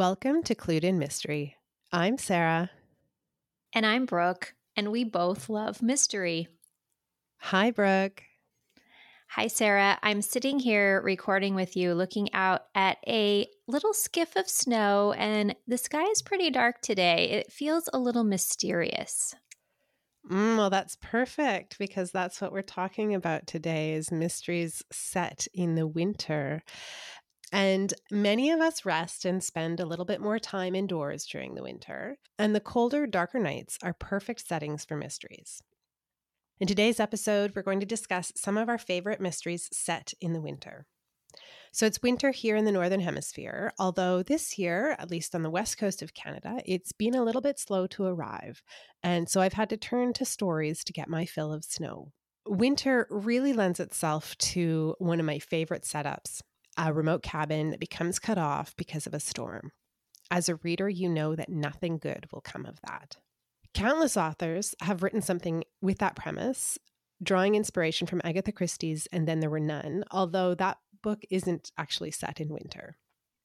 Welcome to Clued in Mystery. I'm Sarah. And I'm Brooke, and we both love mystery. Hi, Brooke. Hi, Sarah. I'm sitting here recording with you, looking out at a little skiff of snow, and the sky is pretty dark today. It feels a little mysterious. Mm, well, that's perfect because that's what we're talking about today is mysteries set in the winter. And many of us rest and spend a little bit more time indoors during the winter. And the colder, darker nights are perfect settings for mysteries. In today's episode, we're going to discuss some of our favorite mysteries set in the winter. So it's winter here in the Northern Hemisphere, although this year, at least on the west coast of Canada, it's been a little bit slow to arrive. And so I've had to turn to stories to get my fill of snow. Winter really lends itself to one of my favorite setups a remote cabin that becomes cut off because of a storm. As a reader, you know that nothing good will come of that. Countless authors have written something with that premise, drawing inspiration from Agatha Christie's And Then There Were None, although that book isn't actually set in winter.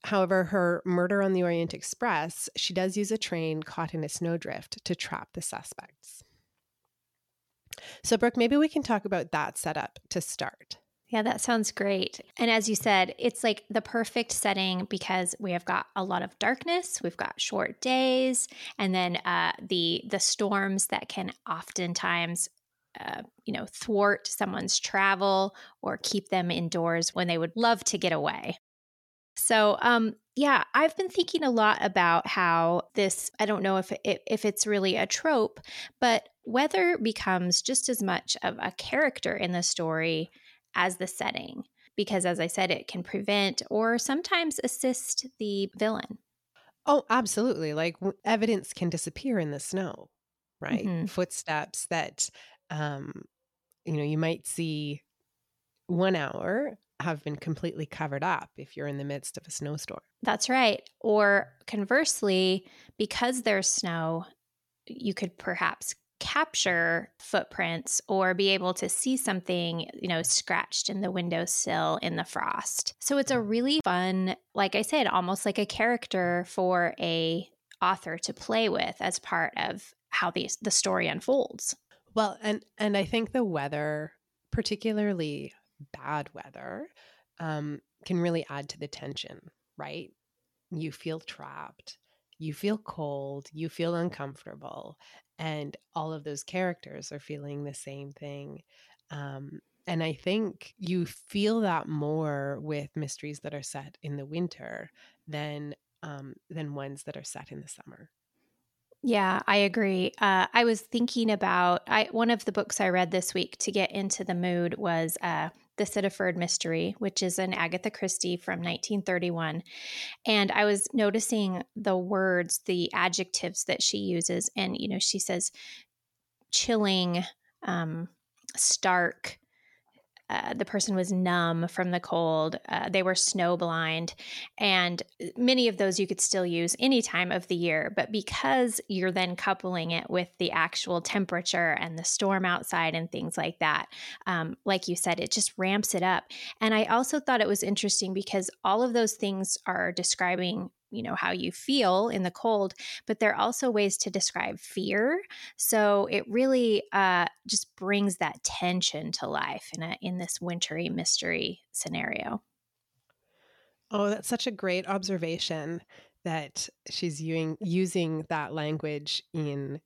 However, her Murder on the Orient Express, she does use a train caught in a snowdrift to trap the suspects. So, Brooke, maybe we can talk about that setup to start. Yeah, that sounds great. And as you said, it's like the perfect setting because we have got a lot of darkness, we've got short days, and then uh, the the storms that can oftentimes uh, you know, thwart someone's travel or keep them indoors when they would love to get away. So, um, yeah, I've been thinking a lot about how this, I don't know if, it, if it's really a trope, but weather becomes just as much of a character in the story as the setting. Because as I said, it can prevent or sometimes assist the villain. Oh, absolutely. Like evidence can disappear in the snow, right? Mm-hmm. Footsteps that um, you know, you might see one hour have been completely covered up if you're in the midst of a snowstorm. That's right. Or conversely, because there's snow, you could perhaps capture footprints or be able to see something, you know, scratched in the windowsill in the frost. So it's a really fun, like I said, almost like a character for a author to play with as part of how the the story unfolds. Well, and and I think the weather, particularly bad weather, um, can really add to the tension, right? You feel trapped, you feel cold, you feel uncomfortable, and all of those characters are feeling the same thing. Um, and I think you feel that more with mysteries that are set in the winter than um, than ones that are set in the summer. Yeah, I agree. Uh, I was thinking about I one of the books I read this week to get into the mood was uh, The Sittaford Mystery, which is an Agatha Christie from 1931. And I was noticing the words, the adjectives that she uses. And, you know, she says chilling, um, stark, uh, the person was numb from the cold. Uh, they were snowblind. And many of those you could still use any time of the year. But because you're then coupling it with the actual temperature and the storm outside and things like that, um, like you said, it just ramps it up. And I also thought it was interesting because all of those things are describing you know how you feel in the cold but there are also ways to describe fear. So it really uh, just brings that tension to life in a in this wintry mystery scenario. Oh that's such a great observation that she's using using that language in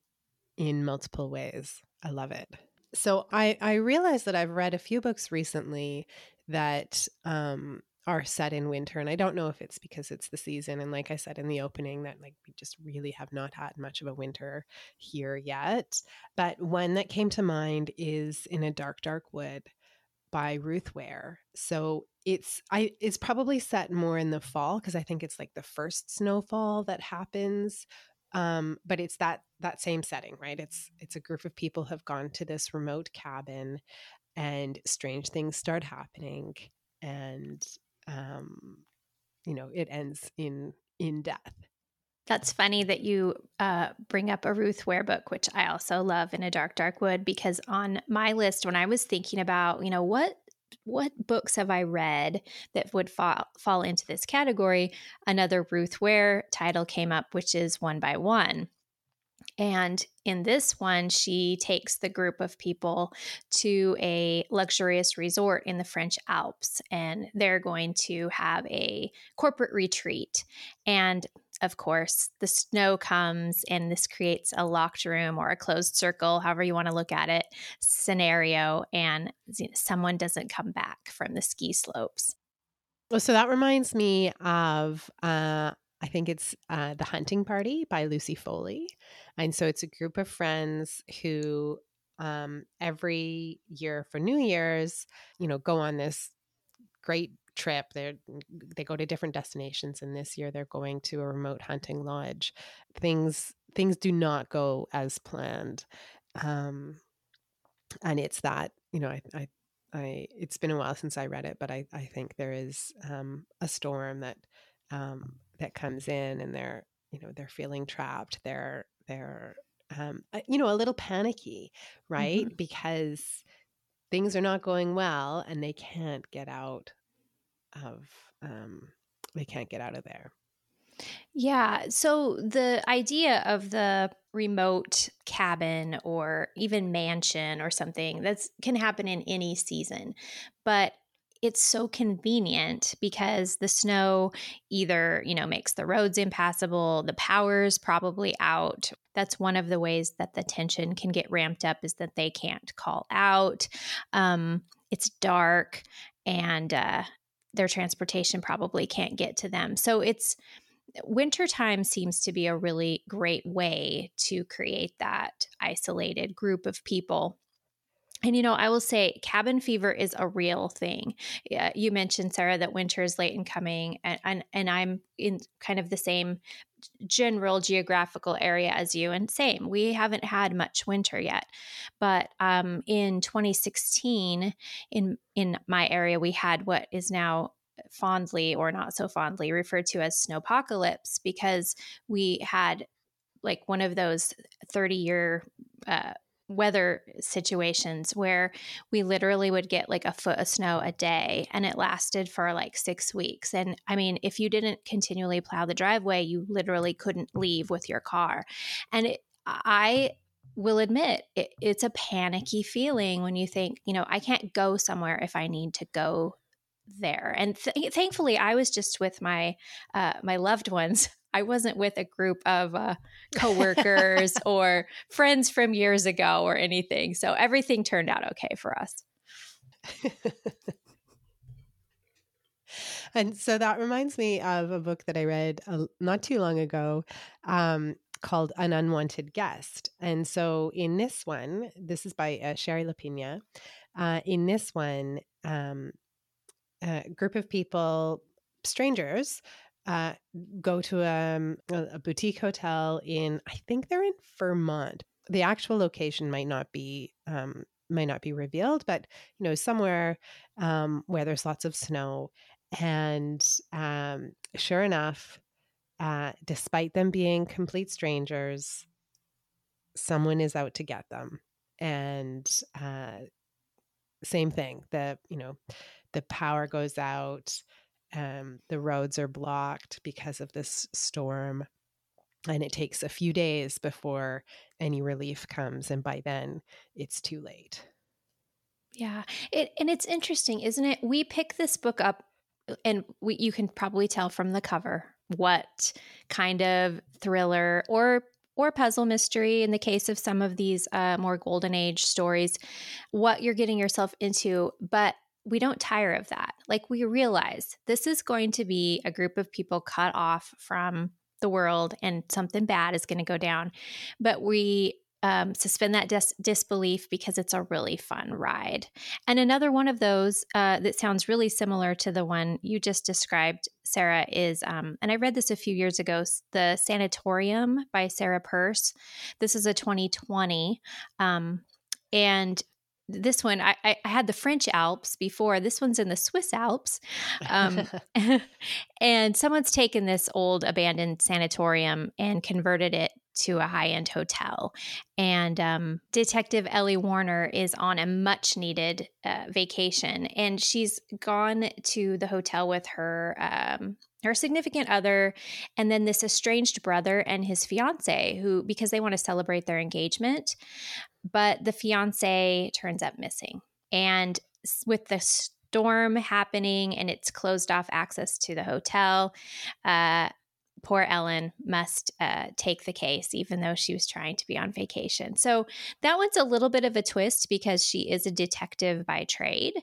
in multiple ways. I love it. So i i realize that i've read a few books recently that um are set in winter and i don't know if it's because it's the season and like i said in the opening that like we just really have not had much of a winter here yet but one that came to mind is in a dark dark wood by ruth ware. So it's i it's probably set more in the fall because i think it's like the first snowfall that happens um but it's that that same setting right? It's it's a group of people have gone to this remote cabin and strange things start happening and um, you know, it ends in in death. That's funny that you uh, bring up a Ruth Ware book, which I also love in a dark, dark wood, because on my list, when I was thinking about, you know, what what books have I read that would fall fall into this category? Another Ruth Ware title came up, which is One by One. And in this one, she takes the group of people to a luxurious resort in the French Alps, and they're going to have a corporate retreat. And of course, the snow comes, and this creates a locked room or a closed circle, however you want to look at it, scenario, and someone doesn't come back from the ski slopes. So that reminds me of uh, I think it's uh, The Hunting Party by Lucy Foley. And so it's a group of friends who um, every year for New Year's, you know, go on this great trip. They they go to different destinations, and this year they're going to a remote hunting lodge. Things things do not go as planned, um, and it's that you know I, I I it's been a while since I read it, but I I think there is um, a storm that um, that comes in and they're you know they're feeling trapped they're they're um, you know a little panicky right mm-hmm. because things are not going well and they can't get out of um, they can't get out of there yeah. So the idea of the remote cabin or even mansion or something that's can happen in any season. But it's so convenient because the snow either, you know, makes the roads impassable, the power's probably out. That's one of the ways that the tension can get ramped up is that they can't call out. Um, it's dark and uh, their transportation probably can't get to them. So it's wintertime seems to be a really great way to create that isolated group of people and you know, I will say cabin fever is a real thing. Yeah, you mentioned Sarah that winter is late in coming, and, and and I'm in kind of the same general geographical area as you. And same, we haven't had much winter yet, but um, in 2016, in in my area, we had what is now fondly or not so fondly referred to as snowpocalypse because we had like one of those 30 year uh, weather situations where we literally would get like a foot of snow a day and it lasted for like six weeks. And I mean, if you didn't continually plow the driveway, you literally couldn't leave with your car. And it, I will admit it, it's a panicky feeling when you think, you know, I can't go somewhere if I need to go there. And th- thankfully, I was just with my uh, my loved ones I wasn't with a group of uh, coworkers or friends from years ago or anything. So everything turned out okay for us. and so that reminds me of a book that I read uh, not too long ago um, called An Unwanted Guest. And so in this one, this is by uh, Shari Lapena. Uh, in this one, um, a group of people, strangers, uh, go to um, a, boutique hotel in I think they're in Vermont. The actual location might not be um, might not be revealed, but you know somewhere um, where there's lots of snow. And um, sure enough, uh, despite them being complete strangers, someone is out to get them. And uh, same thing. The you know the power goes out um, the roads are blocked because of this storm. And it takes a few days before any relief comes. And by then, it's too late. Yeah. It, and it's interesting, isn't it? We pick this book up, uh, and we, you can probably tell from the cover what kind of thriller or or puzzle mystery in the case of some of these uh, more golden age stories what you're getting yourself into but we don't tire of that. Like we realize this is going to be a group of people cut off from the world and something bad is going to go down. But we um, suspend that dis- disbelief because it's a really fun ride. And another one of those uh, that sounds really similar to the one you just described, Sarah, is, um, and I read this a few years ago, The Sanatorium by Sarah Pearse. This is a 2020. Um, and this one I, I, had the french alps before this one's in the swiss alps um, and someone's taken this old abandoned sanatorium and converted it to a high end hotel. And um, Detective Ellie Warner is on a much needed uh, vacation, and she's gone to the hotel with her. Um, her significant other, and then this estranged brother and his fiance, who, because they want to celebrate their engagement, but the fiance turns up missing. And with the storm happening and it's closed off access to the hotel, uh, poor Elin must uh, take the case, even though she was trying to be on vacation. So that one's a little bit of a twist because she is a detective by trade.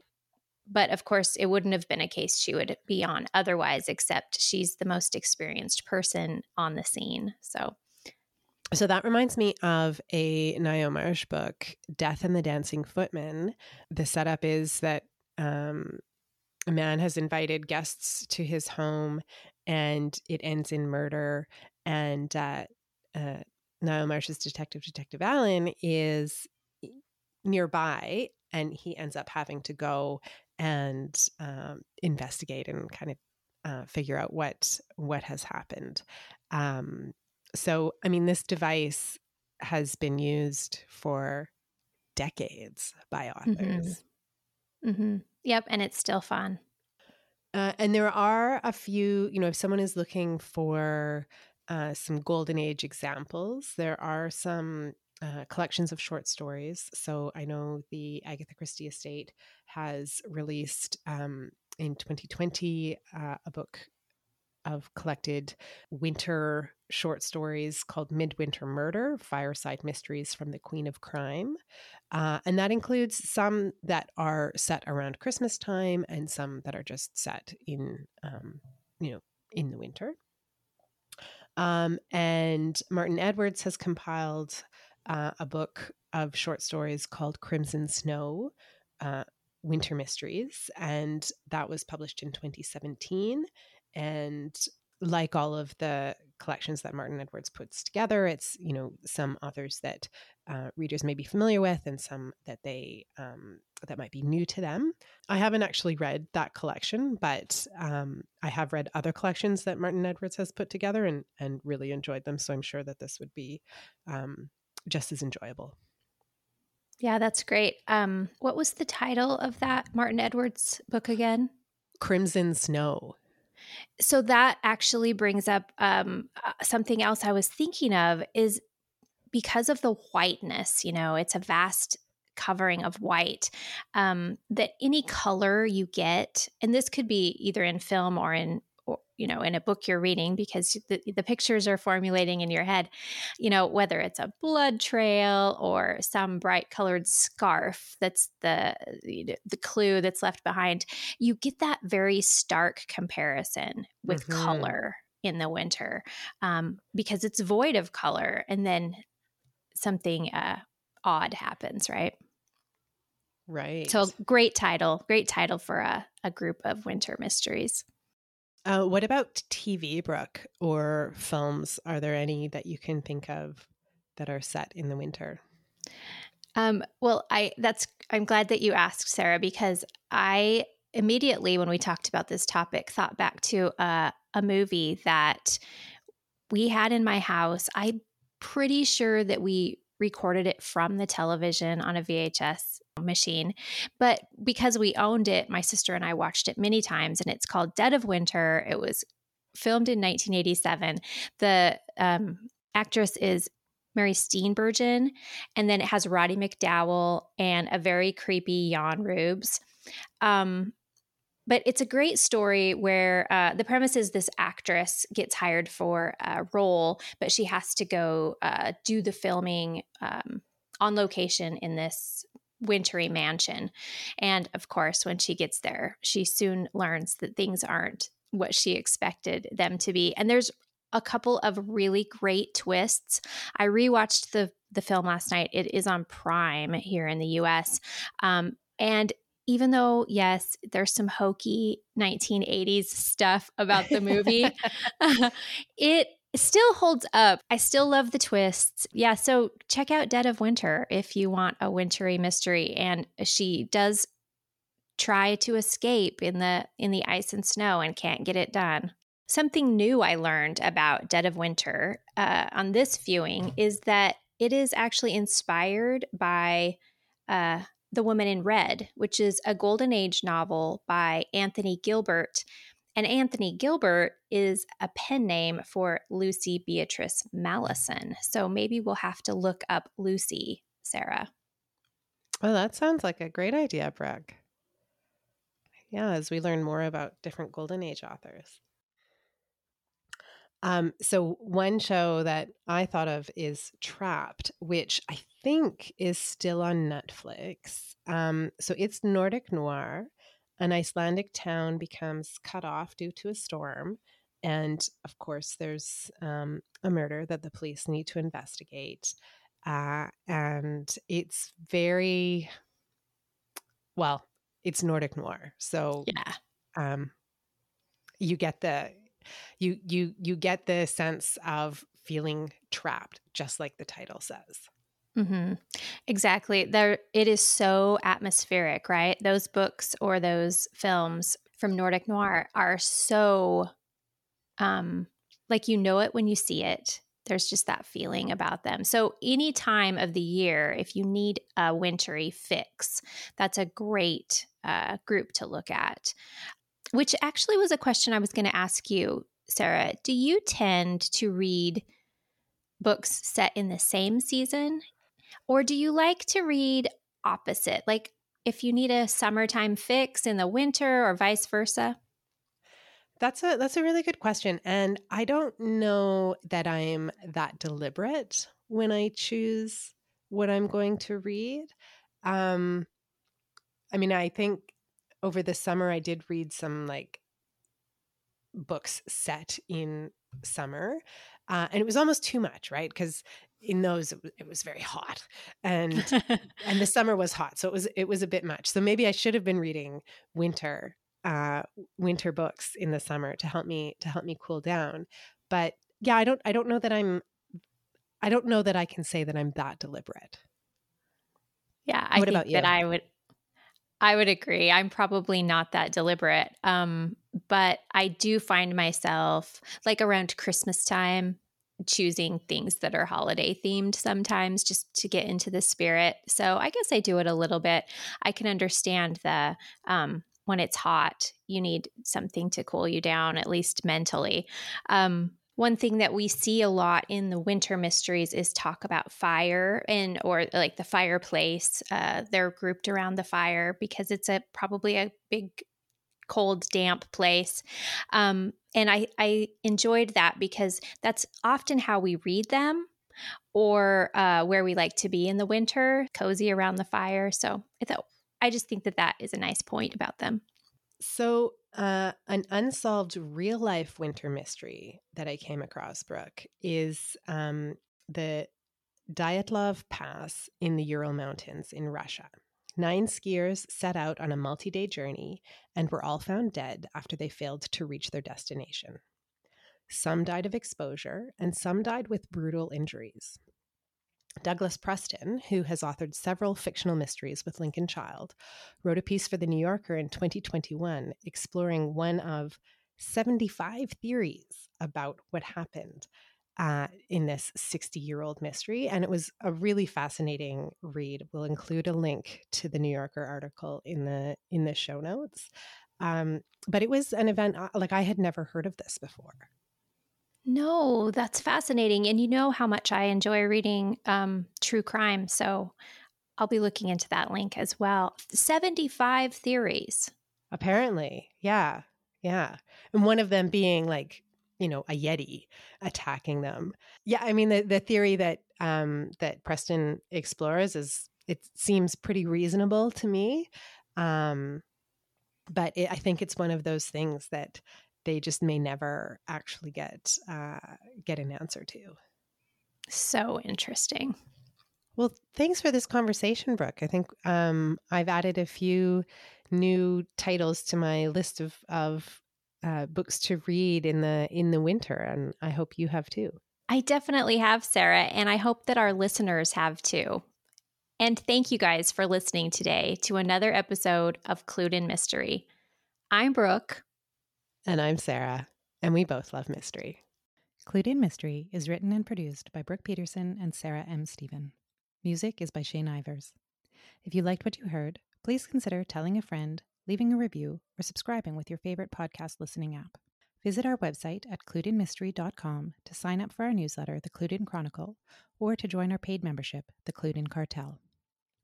But of course, it wouldn't have been a case she would be on otherwise, except she's the most experienced person on the scene. So. So that reminds me of a Ngaio Marsh book, Death and the Dancing Footman. The setup is that um, a man has invited guests to his home and it ends in murder. And uh, uh, Ngaio Marsh's detective, Detective Alleyn, is nearby and he ends up having to go and um, investigate and kind of uh, figure out what what has happened. Um, so, I mean, this device has been used for decades by mm-hmm. authors. Mm-hmm. Mm-hmm. Yep, and it's still fun. Uh, and there are a few, you know, if someone is looking for uh, some golden age examples, there are some uh, collections of short stories. So I know the Agatha Christie estate has released um, in 2020 uh, a book of collected winter short stories called Midwinter Murder Fireside Mysteries from the Queen of Crime. Uh, and that includes some that are set around Christmas time and some that are just set in, um, you know, in the winter. Um, and Martin Edwards has compiled uh, a book of short stories called Crimson Snow. Uh, Winter Mysteries, and that was published in 2017. And like all of the collections that Martin Edwards puts together, it's you know some authors that uh, readers may be familiar with, and some that they um, that might be new to them. I haven't actually read that collection, but um, I have read other collections that Martin Edwards has put together, and and really enjoyed them. So I'm sure that this would be um, just as enjoyable. Yeah, that's great. Um, what was the title of that Martin Edwards book again? Crimson Snow. So that actually brings up um, uh, something else I was thinking of is because of the whiteness, you know, it's a vast covering of white um, that any color you get and this could be either in film or in you know in a book you're reading because the, the pictures are formulating in your head you know whether it's a blood trail or some bright colored scarf that's the the clue that's left behind you get that very stark comparison with mm-hmm. color in the winter um, because it's void of color and then something uh, odd happens right? Right. so great title great title for a, a group of winter mysteries uh, what about TV, Brooke, or films? Are there any that you can think of that are set in the winter? Um, well, I that's I'm glad that you asked, Sarah, because I immediately when we talked about this topic thought back to uh, a movie that we had in my house. I'm pretty sure that we recorded it from the television on a VHS machine. But because we owned it, my sister and I watched it many times, and it's called Dead of Winter. It was filmed in 1987. The um, actress is Mary Steenburgen, and then it has Roddy McDowall and a very creepy Jan Rubes. Um, but it's a great story where uh, the premise is this actress gets hired for a role, but she has to go uh, do the filming um, on location in this wintry mansion. And of course, when she gets there, she soon learns that things aren't what she expected them to be. And there's a couple of really great twists. I rewatched the the film last night. It is on Prime here in the U.S. Um, and even though yes, there's some hokey 1980s stuff about the movie, it still holds up. I still love the twists. Yeah, so check out Dead of Winter if you want a wintry mystery and she does try to escape in the in the ice and snow and can't get it done. Something new I learned about Dead of Winter uh, on this viewing is that it is actually inspired by uh, The Woman in Red, which is a Golden Age novel by Anthony Gilbert. And Anthony Gilbert is a pen name for Lucy Beatrice Malleson. So maybe we'll have to look up Lucy, Sarah. Oh, that sounds like a great idea, Brooke. Yeah, as we learn more about different Golden Age authors. Um, so one show that I thought of is Trapped, which I think is still on Netflix. Um, so it's Nordic noir. An Icelandic town becomes cut off due to a storm. And of course, there's um, a murder that the police need to investigate. Uh, and it's very, well, it's Nordic noir. So, yeah. Um, you get the you you you get the sense of feeling trapped just like the title says mm-hmm. exactly there it is so atmospheric right those books or those films from nordic noir are so um like you know it when you see it there's just that feeling about them. So, any time of the year, if you need a wintry fix, that's a great uh, group to look at which actually was a question I was going to ask you, Sarah. Do you tend to read books set in the same season? Or do you like to read opposite? Like if you need a summertime fix in the winter or vice versa? That's a that's a really good question and I don't know that I'm that deliberate when I choose what I'm going to read. Um I mean I think over the summer I did read some like books set in summer. Uh, and it was almost too much, right? Because in those it was, it was very hot and and the summer was hot so it was it was a bit much so maybe i should have been reading winter uh winter books in the summer to help me to help me cool down but yeah i don't i don't know that i'm i don't know that i can say that i'm that deliberate yeah i what think that i would I would agree. I'm probably not that deliberate. Um, but I do find myself like around Christmas time choosing things that are holiday themed sometimes just to get into the spirit. So I guess I do it a little bit. I can understand the um, when it's hot, you need something to cool you down, at least mentally. Um, one thing that we see a lot in the winter mysteries is talk about fire and or like the fireplace uh, they're grouped around the fire because it's a probably a big cold damp place. Um, and I, I enjoyed that because that's often how we read them or uh, where we like to be in the winter cozy around the fire. So i thought i just think that that is a nice point about them. So uh, an unsolved real life winter mystery that I came across, Brooke, is um, the Dyatlov Pass in the Ural Mountains in Russia. Nine skiers set out on a multi day journey and were all found dead after they failed to reach their destination. Some died of exposure, and some died with brutal injuries. Douglas Preston, who has authored several fictional mysteries with Lincoln Child, wrote a piece for The New Yorker in 2021 exploring one of 75 theories about what happened uh, in this 60 year old mystery. And it was a really fascinating read. We'll include a link to the New Yorker article in the in the show notes. Um, but it was an event uh, like I had never heard of this before. No, that's fascinating. And you know how much I enjoy reading um, true crime. So I'll be looking into that link as well. 75 theories. Apparently. Yeah. Yeah. And one of them being like, you know, a Yeti attacking them. Yeah. I mean, the, the theory that, um, that Preston explores is, it seems pretty reasonable to me. Um, but it, I think it's one of those things that they just may never actually get uh, get an answer to. So interesting. Well, thanks for this conversation, Brooke. I think um, I've added a few new titles to my list of of uh, books to read in the in the winter, and I hope you have too. I definitely have, Sarah, and I hope that our listeners have too. And thank you guys for listening today to another episode of Clued in Mystery. I'm Brooke. And I'm Sarah. And we both love mystery. Clued in Mystery is written and produced by Brooke Peterson and Sarah M. Stephen. Music is by Shane Ivers. If you liked what you heard, please consider telling a friend, leaving a review, or subscribing with your favorite podcast listening app. Visit our website at cluedinmystery.com to sign up for our newsletter, The Clued In Chronicle, or to join our paid membership, The Clued In Cartel.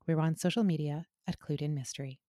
We're on social media at Clued In Mystery.